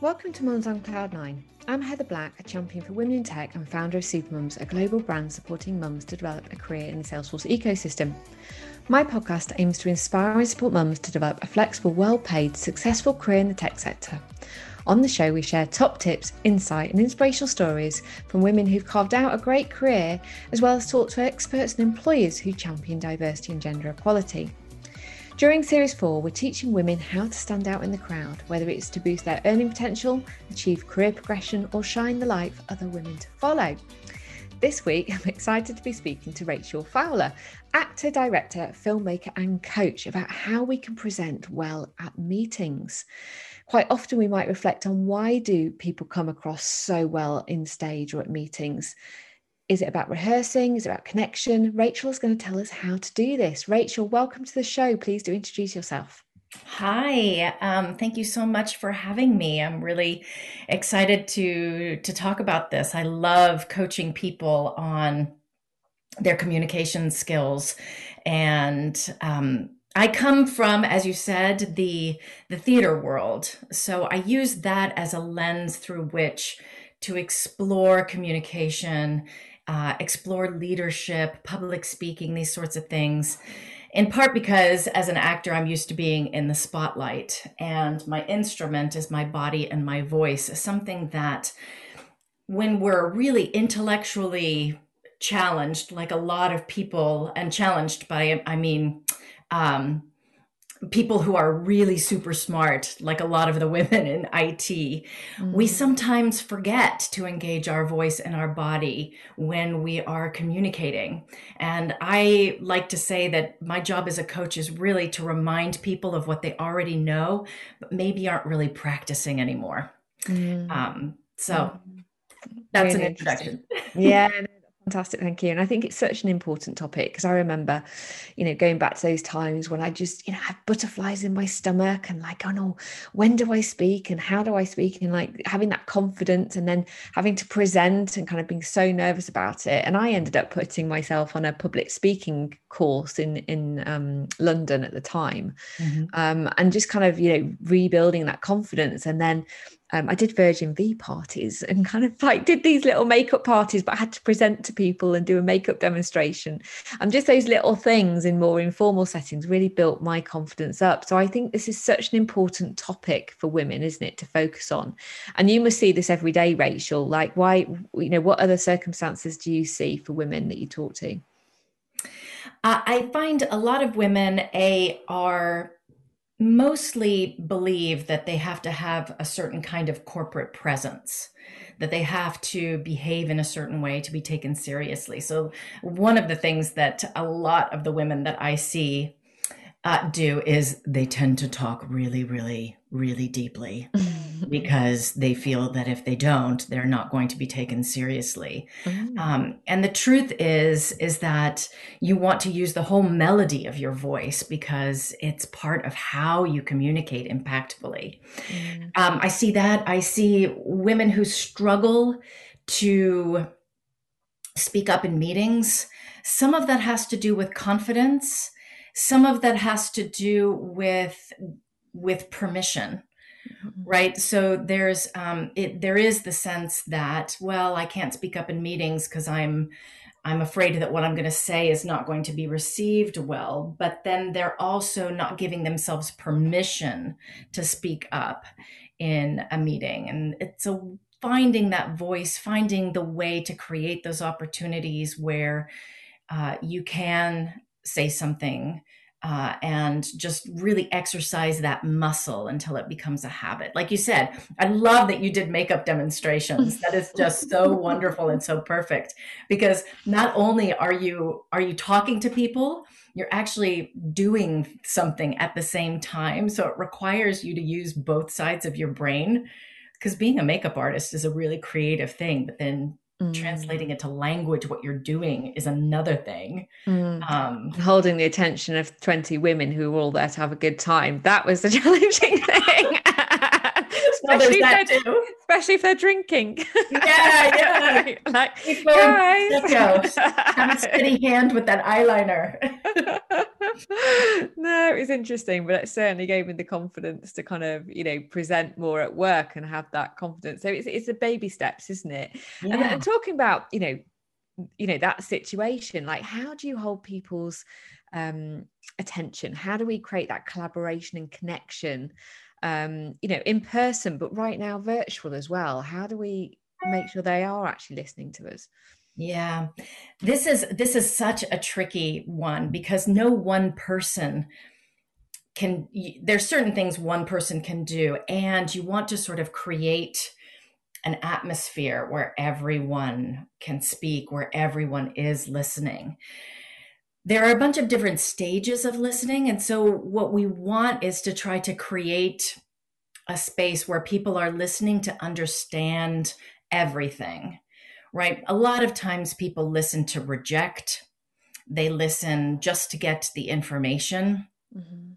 Welcome to Mums on Cloud 9. I'm Heather Black, a champion for women in tech and founder of Supermums, a global brand supporting mums to develop a career in the Salesforce ecosystem. My podcast aims to inspire and support mums to develop a flexible, well paid, successful career in the tech sector. On the show, we share top tips, insight, and inspirational stories from women who've carved out a great career, as well as talk to experts and employers who champion diversity and gender equality. During Series 4, we're teaching women how to stand out in the crowd, whether it's to boost their earning potential, achieve career progression, or shine the light for other women to follow. This week, I'm excited to be speaking to Rachel Fowler, actor, director, filmmaker, and coach, about how we can present well at meetings. Quite often, we might reflect on why do people come across so well in stage or at meetings. Is it about rehearsing? Is it about connection? Rachel is going to tell us how to do this. Rachel, welcome to the show. Please do introduce yourself. Hi, um, thank you so much for having me. I'm really excited to to talk about this. I love coaching people on their communication skills, and um, I come from, as you said, the the theater world. So I use that as a lens through which to explore communication uh, explore leadership, public speaking, these sorts of things. In part because as an actor, I'm used to being in the spotlight, and my instrument is my body and my voice, something that when we're really intellectually challenged, like a lot of people, and challenged by, I mean, um, people who are really super smart, like a lot of the women in IT, mm-hmm. we sometimes forget to engage our voice and our body when we are communicating. And I like to say that my job as a coach is really to remind people of what they already know, but maybe aren't really practicing anymore. Mm-hmm. Um, so mm-hmm. that's really an introduction. yeah, Fantastic, thank you. And I think it's such an important topic because I remember, you know, going back to those times when I just, you know, have butterflies in my stomach and like, oh no, when do I speak and how do I speak? And like having that confidence and then having to present and kind of being so nervous about it. And I ended up putting myself on a public speaking course in in um, London at the time, mm-hmm. um, and just kind of, you know, rebuilding that confidence. And then um, I did Virgin Vie parties and kind of like did these little makeup parties, but I had to present to people and do a makeup demonstration. And just those little things in more informal settings really built my confidence up. So I think this is such an important topic for women, isn't it, to focus on? And you must see this every day, Rachel. Like, why, you know, what other circumstances do you see for women that you talk to? I find a lot of women, A, are mostly believe that they have to have a certain kind of corporate presence that they have to behave in a certain way to be taken seriously. So one of the things that a lot of the women that i see uh, do is they tend to talk really, really, really deeply because they feel that if they don't, they're not going to be taken seriously. Mm. Um, and the truth is, is that you want to use the whole melody of your voice because it's part of how you communicate impactfully. Mm. Um, I see that. I see women who struggle to speak up in meetings. Some of that has to do with confidence some of that has to do with with permission mm-hmm. right so there's um it there is the sense that well i can't speak up in meetings because i'm i'm afraid that what i'm going to say is not going to be received well but then they're also not giving themselves permission to speak up in a meeting and it's a finding that voice finding the way to create those opportunities where uh, you can say something uh, and just really exercise that muscle until it becomes a habit. Like you said, I love that you did makeup demonstrations. That is just so wonderful and so perfect because not only are you are you talking to people, you're actually doing something at the same time. So it requires you to use both sides of your brain because being a makeup artist is a really creative thing, but then Mm. translating it to language what you're doing is another thing mm. um, holding the attention of 20 women who were all there to have a good time that was the challenging thing especially, if they're, especially if they're drinking. Yeah, yeah. like, guys, have a steady hand with that eyeliner. No, it was interesting, but it certainly gave me the confidence to kind of, you know, present more at work and have that confidence. So it's it's a baby steps, isn't it? Yeah. And, and talking about, you know, you know that situation like how do you hold people's um attention how do we create that collaboration and connection um you know in person but right now virtual as well how do we make sure they are actually listening to us yeah this is this is such a tricky one because no one person can there's certain things one person can do and you want to sort of create an atmosphere where everyone can speak where everyone is listening there are a bunch of different stages of listening. And so, what we want is to try to create a space where people are listening to understand everything, right? A lot of times people listen to reject, they listen just to get the information. Mm-hmm.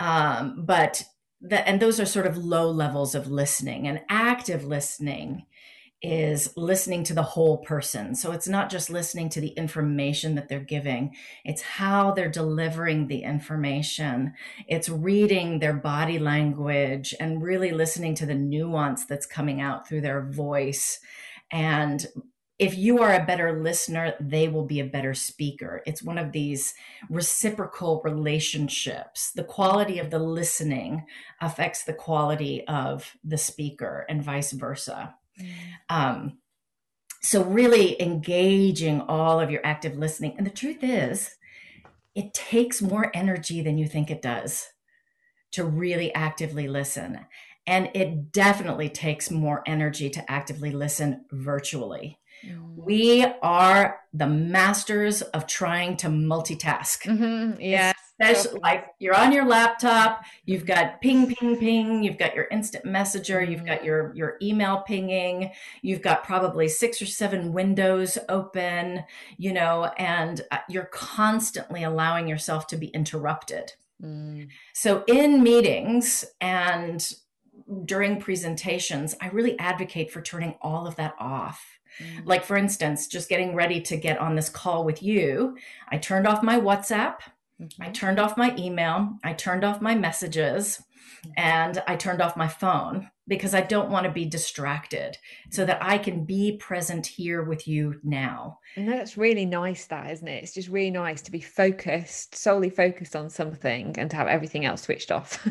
Um, but the, and those are sort of low levels of listening and active listening is listening to the whole person. So it's not just listening to the information that they're giving, it's how they're delivering the information. It's reading their body language and really listening to the nuance that's coming out through their voice. And if you are a better listener, they will be a better speaker. It's one of these reciprocal relationships. The quality of the listening affects the quality of the speaker, and vice versa. Mm. Um, so, really engaging all of your active listening. And the truth is, it takes more energy than you think it does to really actively listen. And it definitely takes more energy to actively listen virtually. Mm. We are the masters of trying to multitask. Mm-hmm. Yes. Especially like you're on your laptop, you've got ping, ping, ping, you've got your instant messenger, you've got your, your email pinging, you've got probably six or seven windows open, you know, and uh, you're constantly allowing yourself to be interrupted. Mm. So in meetings and during presentations, I really advocate for turning all of that off Mm-hmm. Like, for instance, just getting ready to get on this call with you, I turned off my WhatsApp, mm-hmm. I turned off my email, I turned off my messages. And I turned off my phone because I don't want to be distracted so that I can be present here with you now. And that's really nice, that isn't it? It's just really nice to be focused, solely focused on something and to have everything else switched off.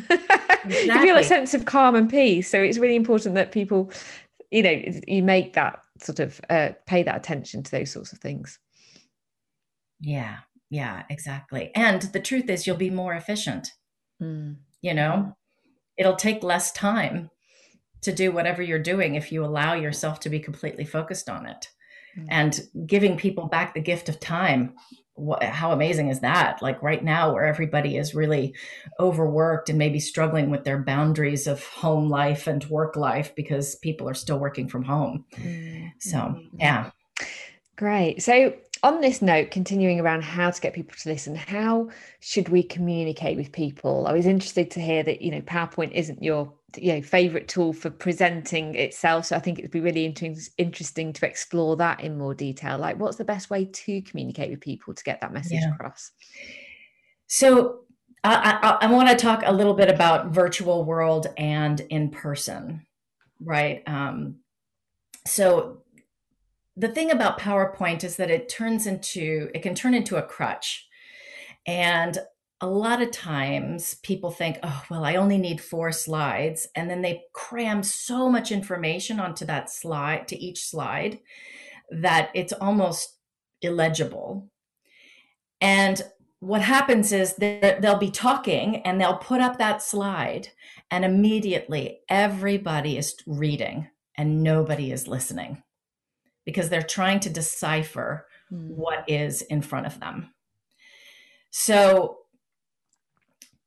Exactly. you feel a sense of calm and peace. So it's really important that people, you know, you make that sort of uh, pay that attention to those sorts of things. Yeah, yeah, exactly. And the truth is, you'll be more efficient. Mm. You know, it'll take less time to do whatever you're doing if you allow yourself to be completely focused on it. Mm. And giving people back the gift of time what, how amazing is that? Like right now, where everybody is really overworked and maybe struggling with their boundaries of home life and work life because people are still working from home. Mm-hmm. So, yeah. Great. So, on this note, continuing around how to get people to listen, how should we communicate with people? I was interested to hear that, you know, PowerPoint isn't your you know favorite tool for presenting itself so i think it'd be really inter- interesting to explore that in more detail like what's the best way to communicate with people to get that message yeah. across so I, I, I want to talk a little bit about virtual world and in person right um, so the thing about powerpoint is that it turns into it can turn into a crutch and a lot of times people think, oh, well, I only need four slides. And then they cram so much information onto that slide, to each slide, that it's almost illegible. And what happens is that they'll be talking and they'll put up that slide, and immediately everybody is reading and nobody is listening because they're trying to decipher mm. what is in front of them. So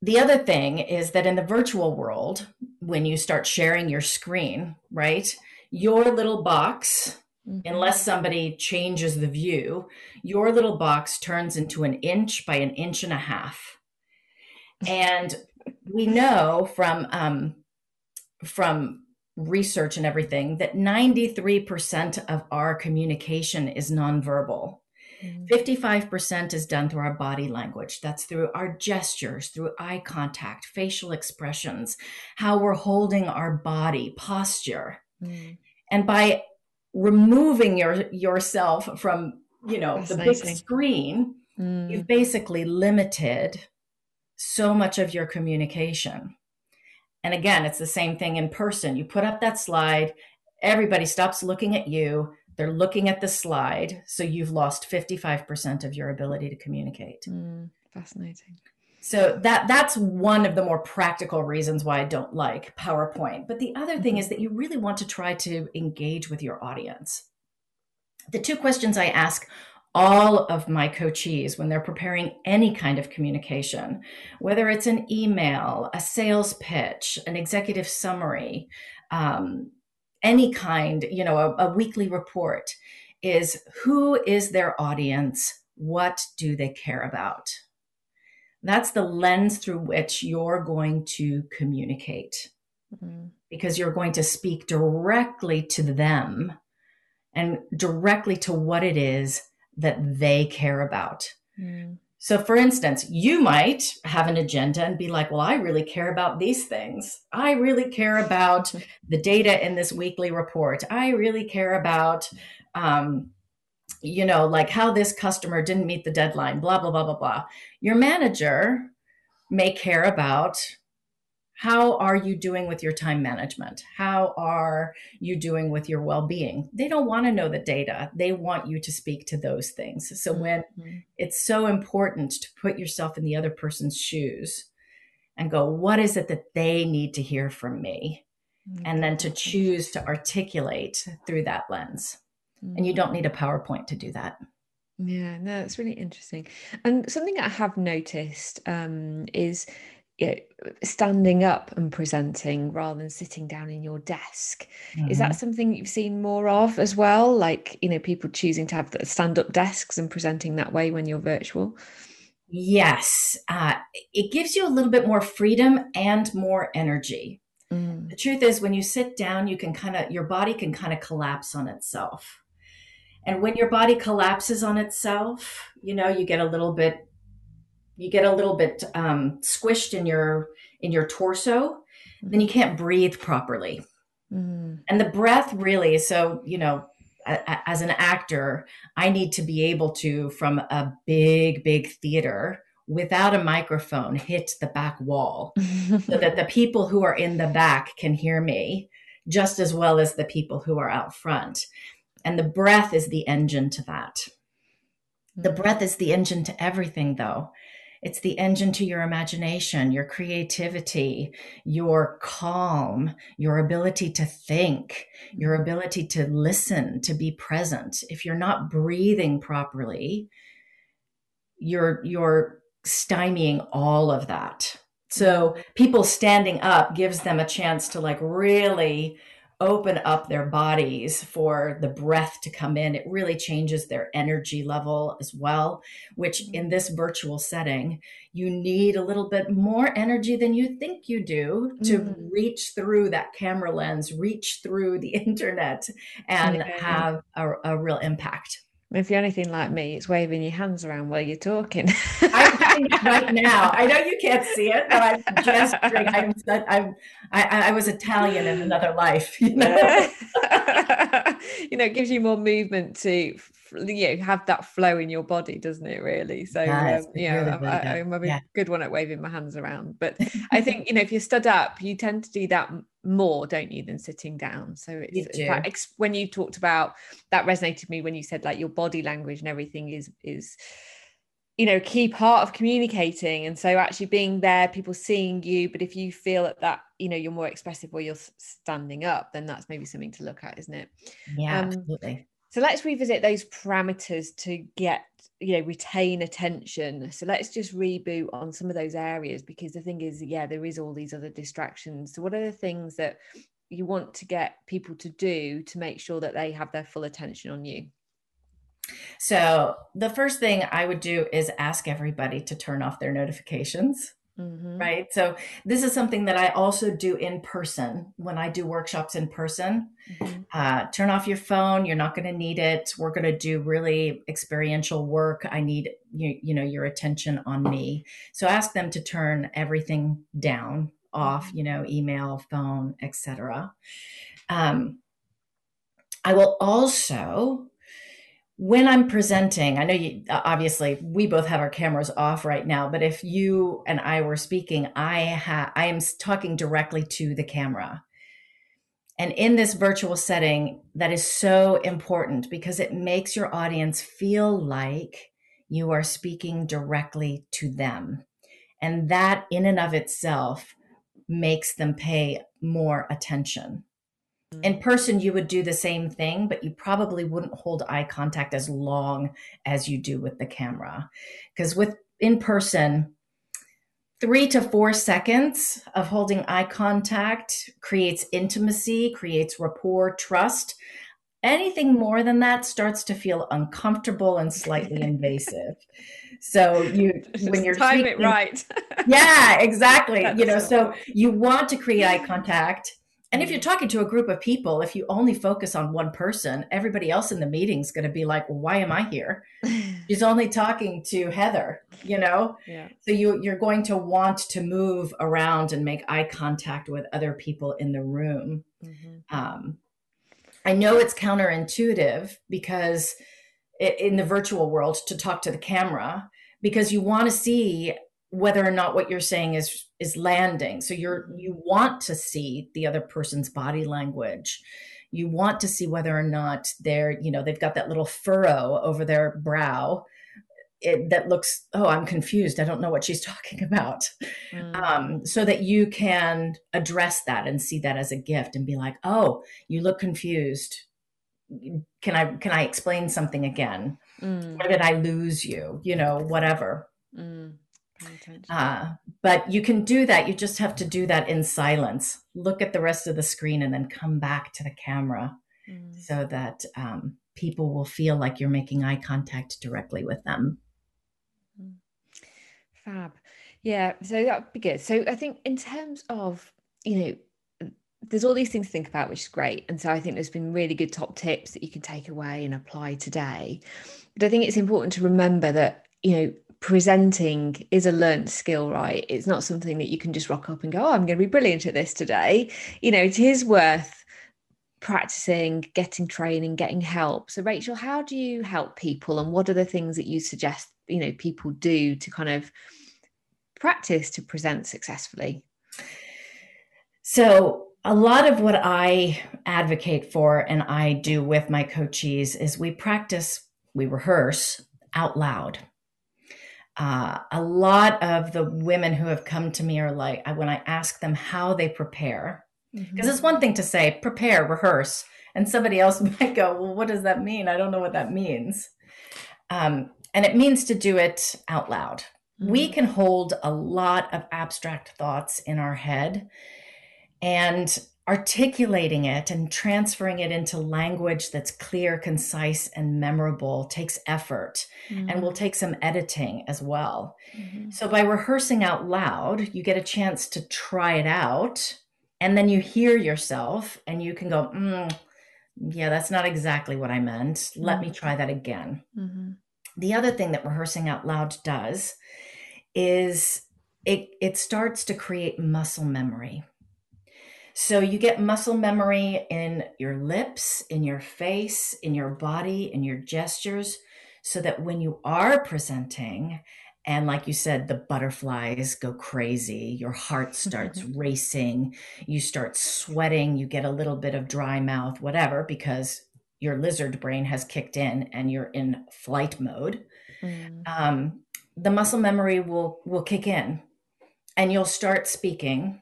the other thing is that in the virtual world, when you start sharing your screen, right, your little box, mm-hmm. unless somebody changes the view, your little box turns into an inch by an inch and a half. And we know from um, from research and everything that 93% of our communication is nonverbal. Mm. 55% is done through our body language. That's through our gestures, through eye contact, facial expressions, how we're holding our body, posture. Mm. And by removing your yourself from, you know, the big screen, mm. you've basically limited so much of your communication. And again, it's the same thing in person. You put up that slide, everybody stops looking at you, they're looking at the slide. So you've lost 55% of your ability to communicate. Mm, fascinating. So that that's one of the more practical reasons why I don't like PowerPoint. But the other thing mm-hmm. is that you really want to try to engage with your audience. The two questions I ask all of my coachees when they're preparing any kind of communication, whether it's an email, a sales pitch, an executive summary, um, any kind, you know, a, a weekly report, is who is their audience? What do they care about? That's the lens through which you're going to communicate mm-hmm. because you're going to speak directly to them and directly to what it is that they care about. Mm. So, for instance, you might have an agenda and be like, well, I really care about these things. I really care about the data in this weekly report. I really care about, um, you know, like how this customer didn't meet the deadline, blah, blah, blah, blah, blah. Your manager may care about how are you doing with your time management? How are you doing with your well being? They don't want to know the data. They want you to speak to those things. So, when mm-hmm. it's so important to put yourself in the other person's shoes and go, what is it that they need to hear from me? Mm-hmm. And then to choose to articulate through that lens. Mm-hmm. And you don't need a PowerPoint to do that. Yeah, no, it's really interesting. And something I have noticed um, is you know, standing up and presenting rather than sitting down in your desk. Mm-hmm. Is that mm-hmm. something you've seen more of as well? Like, you know, people choosing to have the stand up desks and presenting that way when you're virtual? Yes. Uh, it gives you a little bit more freedom and more energy. Mm. The truth is, when you sit down, you can kind of, your body can kind of collapse on itself. And when your body collapses on itself, you know, you get a little bit you get a little bit um, squished in your in your torso then you can't breathe properly. Mm. and the breath really so you know as an actor i need to be able to from a big big theater without a microphone hit the back wall so that the people who are in the back can hear me just as well as the people who are out front. And the breath is the engine to that. The mm. breath is the engine to everything though it's the engine to your imagination, your creativity, your calm, your ability to think, your ability to listen, to be present. If you're not breathing properly, you're you're stymieing all of that. So people standing up gives them a chance to like really open up their bodies for the breath to come in. It really changes their energy level as well, which in mm-hmm. this virtual setting, you need a little bit more energy than you think you do to mm. reach through that camera lens, reach through the internet, and yeah. have a, a real impact. If you're anything like me, it's waving your hands around while you're talking. I'm right now. I know you can't see it, but I'm gesturing. I'm, I'm, I, I was Italian in another life. You know, you know, it gives you more movement to you know, have that flow in your body, doesn't it? Really. So um, yeah, really, really I, am a yeah. good one at waving my hands around. But I think you know, if you're stood up, you tend to do that more, don't you, than sitting down? So it's, it's like, when you talked about that resonated with me when you said like your body language and everything is is you know key part of communicating and so actually being there people seeing you but if you feel that that you know you're more expressive or you're standing up then that's maybe something to look at isn't it yeah um, absolutely so let's revisit those parameters to get, you know, retain attention. So let's just reboot on some of those areas because the thing is, yeah, there is all these other distractions. So what are the things that you want to get people to do to make sure that they have their full attention on you? So the first thing I would do is ask everybody to turn off their notifications. Mm-hmm. Right. So, this is something that I also do in person when I do workshops in person. Mm-hmm. Uh, turn off your phone. You're not going to need it. We're going to do really experiential work. I need you, you know, your attention on me. So, ask them to turn everything down, off, mm-hmm. you know, email, phone, etc. Um, I will also when I'm presenting, I know you obviously we both have our cameras off right now, but if you and I were speaking, I ha- I am talking directly to the camera. And in this virtual setting, that is so important because it makes your audience feel like you are speaking directly to them. And that in and of itself makes them pay more attention. In person, you would do the same thing, but you probably wouldn't hold eye contact as long as you do with the camera. Because with in person, three to four seconds of holding eye contact creates intimacy, creates rapport, trust. Anything more than that starts to feel uncomfortable and slightly invasive. So you when you're time speaking, it right. yeah, exactly. That's you know, so you want to create eye contact and if you're talking to a group of people, if you only focus on one person, everybody else in the meeting is going to be like, well, why am I here? She's only talking to Heather, you know? Yeah. So you, you're going to want to move around and make eye contact with other people in the room. Mm-hmm. Um, I know it's counterintuitive because it, in the virtual world to talk to the camera because you want to see whether or not what you're saying is is landing. So you're you want to see the other person's body language. You want to see whether or not they're you know they've got that little furrow over their brow it, that looks oh i'm confused. I don't know what she's talking about. Mm. um, so that you can address that and see that as a gift and be like oh you look confused. Can i can i explain something again? Mm. or did i lose you? You know whatever. Mm. Uh, but you can do that. You just have to do that in silence. Look at the rest of the screen and then come back to the camera mm. so that um, people will feel like you're making eye contact directly with them. Mm. Fab. Yeah. So that would be good. So I think in terms of, you know, there's all these things to think about, which is great. And so I think there's been really good top tips that you can take away and apply today. But I think it's important to remember that, you know, presenting is a learned skill, right? It's not something that you can just rock up and go, oh, I'm going to be brilliant at this today. You know, it is worth practicing, getting training, getting help. So, Rachel, how do you help people and what are the things that you suggest, you know, people do to kind of practice to present successfully? So, a lot of what I advocate for and I do with my coachees is we practice, we rehearse out loud uh, a lot of the women who have come to me are like, when I ask them how they prepare, because mm-hmm. it's one thing to say, prepare, rehearse, and somebody else might go, well, what does that mean? I don't know what that means. Um, and it means to do it out loud. Mm-hmm. We can hold a lot of abstract thoughts in our head. And articulating it and transferring it into language that's clear, concise, and memorable takes effort mm-hmm. and will take some editing as well. Mm-hmm. So, by rehearsing out loud, you get a chance to try it out. And then you hear yourself and you can go, mm, yeah, that's not exactly what I meant. Let mm-hmm. me try that again. Mm-hmm. The other thing that rehearsing out loud does is it, it starts to create muscle memory. So you get muscle memory in your lips, in your face, in your body, in your gestures, so that when you are presenting, and like you said, the butterflies go crazy, your heart starts racing, you start sweating, you get a little bit of dry mouth, whatever, because your lizard brain has kicked in and you're in flight mode. Mm. Um, the muscle memory will will kick in and you'll start speaking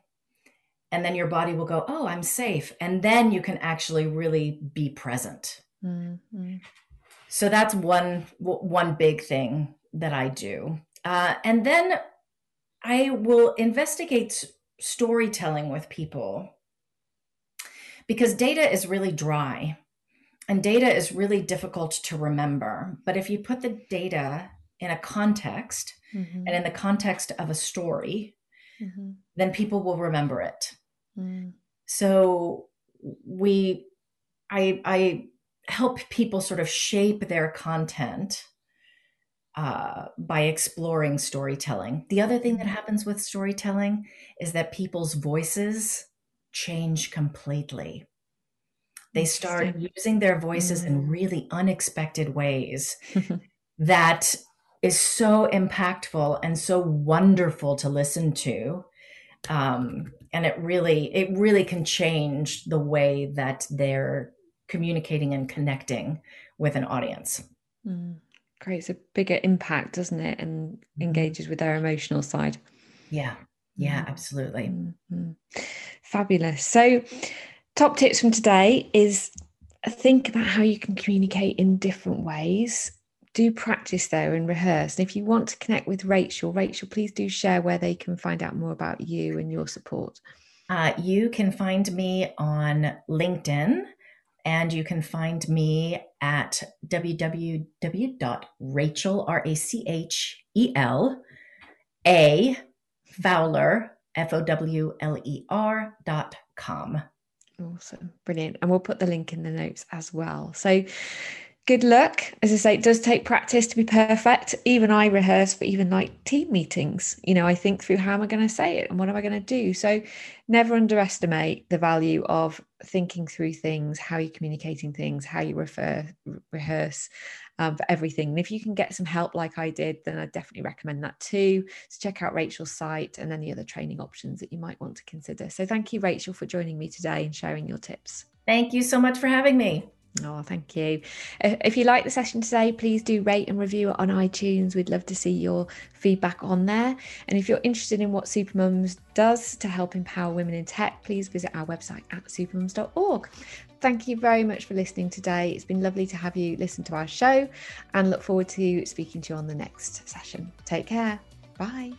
and then your body will go oh i'm safe and then you can actually really be present mm-hmm. so that's one one big thing that i do uh, and then i will investigate storytelling with people because data is really dry and data is really difficult to remember but if you put the data in a context mm-hmm. and in the context of a story mm-hmm. then people will remember it. Mm. So we, I, I help people sort of shape their content uh, by exploring storytelling. The other thing that mm-hmm. happens with storytelling is that people's voices change completely. They start using their voices mm. in really unexpected ways that is so impactful and so wonderful to listen to. Um, and it really, it really can change the way that they're communicating and connecting with an audience. Mm creates a bigger impact, doesn't it? And mm-hmm. engages with their emotional side. Yeah, yeah, mm-hmm. absolutely. Mm-hmm. Fabulous. So, top tips from today is think about how you can communicate in different ways. Do practice there and rehearse. And if you want to connect with Rachel, Rachel, please do share where they can find out more about you and your support. Uh, you can find me on LinkedIn and you can find me at www.rachel, R A C H E L, A Fowler, F O W L E R dot com. Awesome. Brilliant. And we'll put the link in the notes as well. So good luck. As I say, it does take practice to be perfect. Even I rehearse for even like team meetings. You know, I think through how am I going to say it and what am I going to do? So never underestimate the value of thinking through things, how you're communicating things, how you refer, rehearse um, for everything. And if you can get some help like I did, then I definitely recommend that too. So check out Rachel's site and any other training options that you might want to consider. So thank you, Rachel, for joining me today and sharing your tips. Thank you so much for having me. Oh, thank you. Uh, if you like the session today, please do rate and review it on iTunes. We'd love to see your feedback on there. And if you're interested in what Supermums does to help empower women in tech, please visit our website at supermums.org. Thank you very much for listening today. It's been lovely to have you listen to our show and look forward to speaking to you on the next session. Take care. Bye.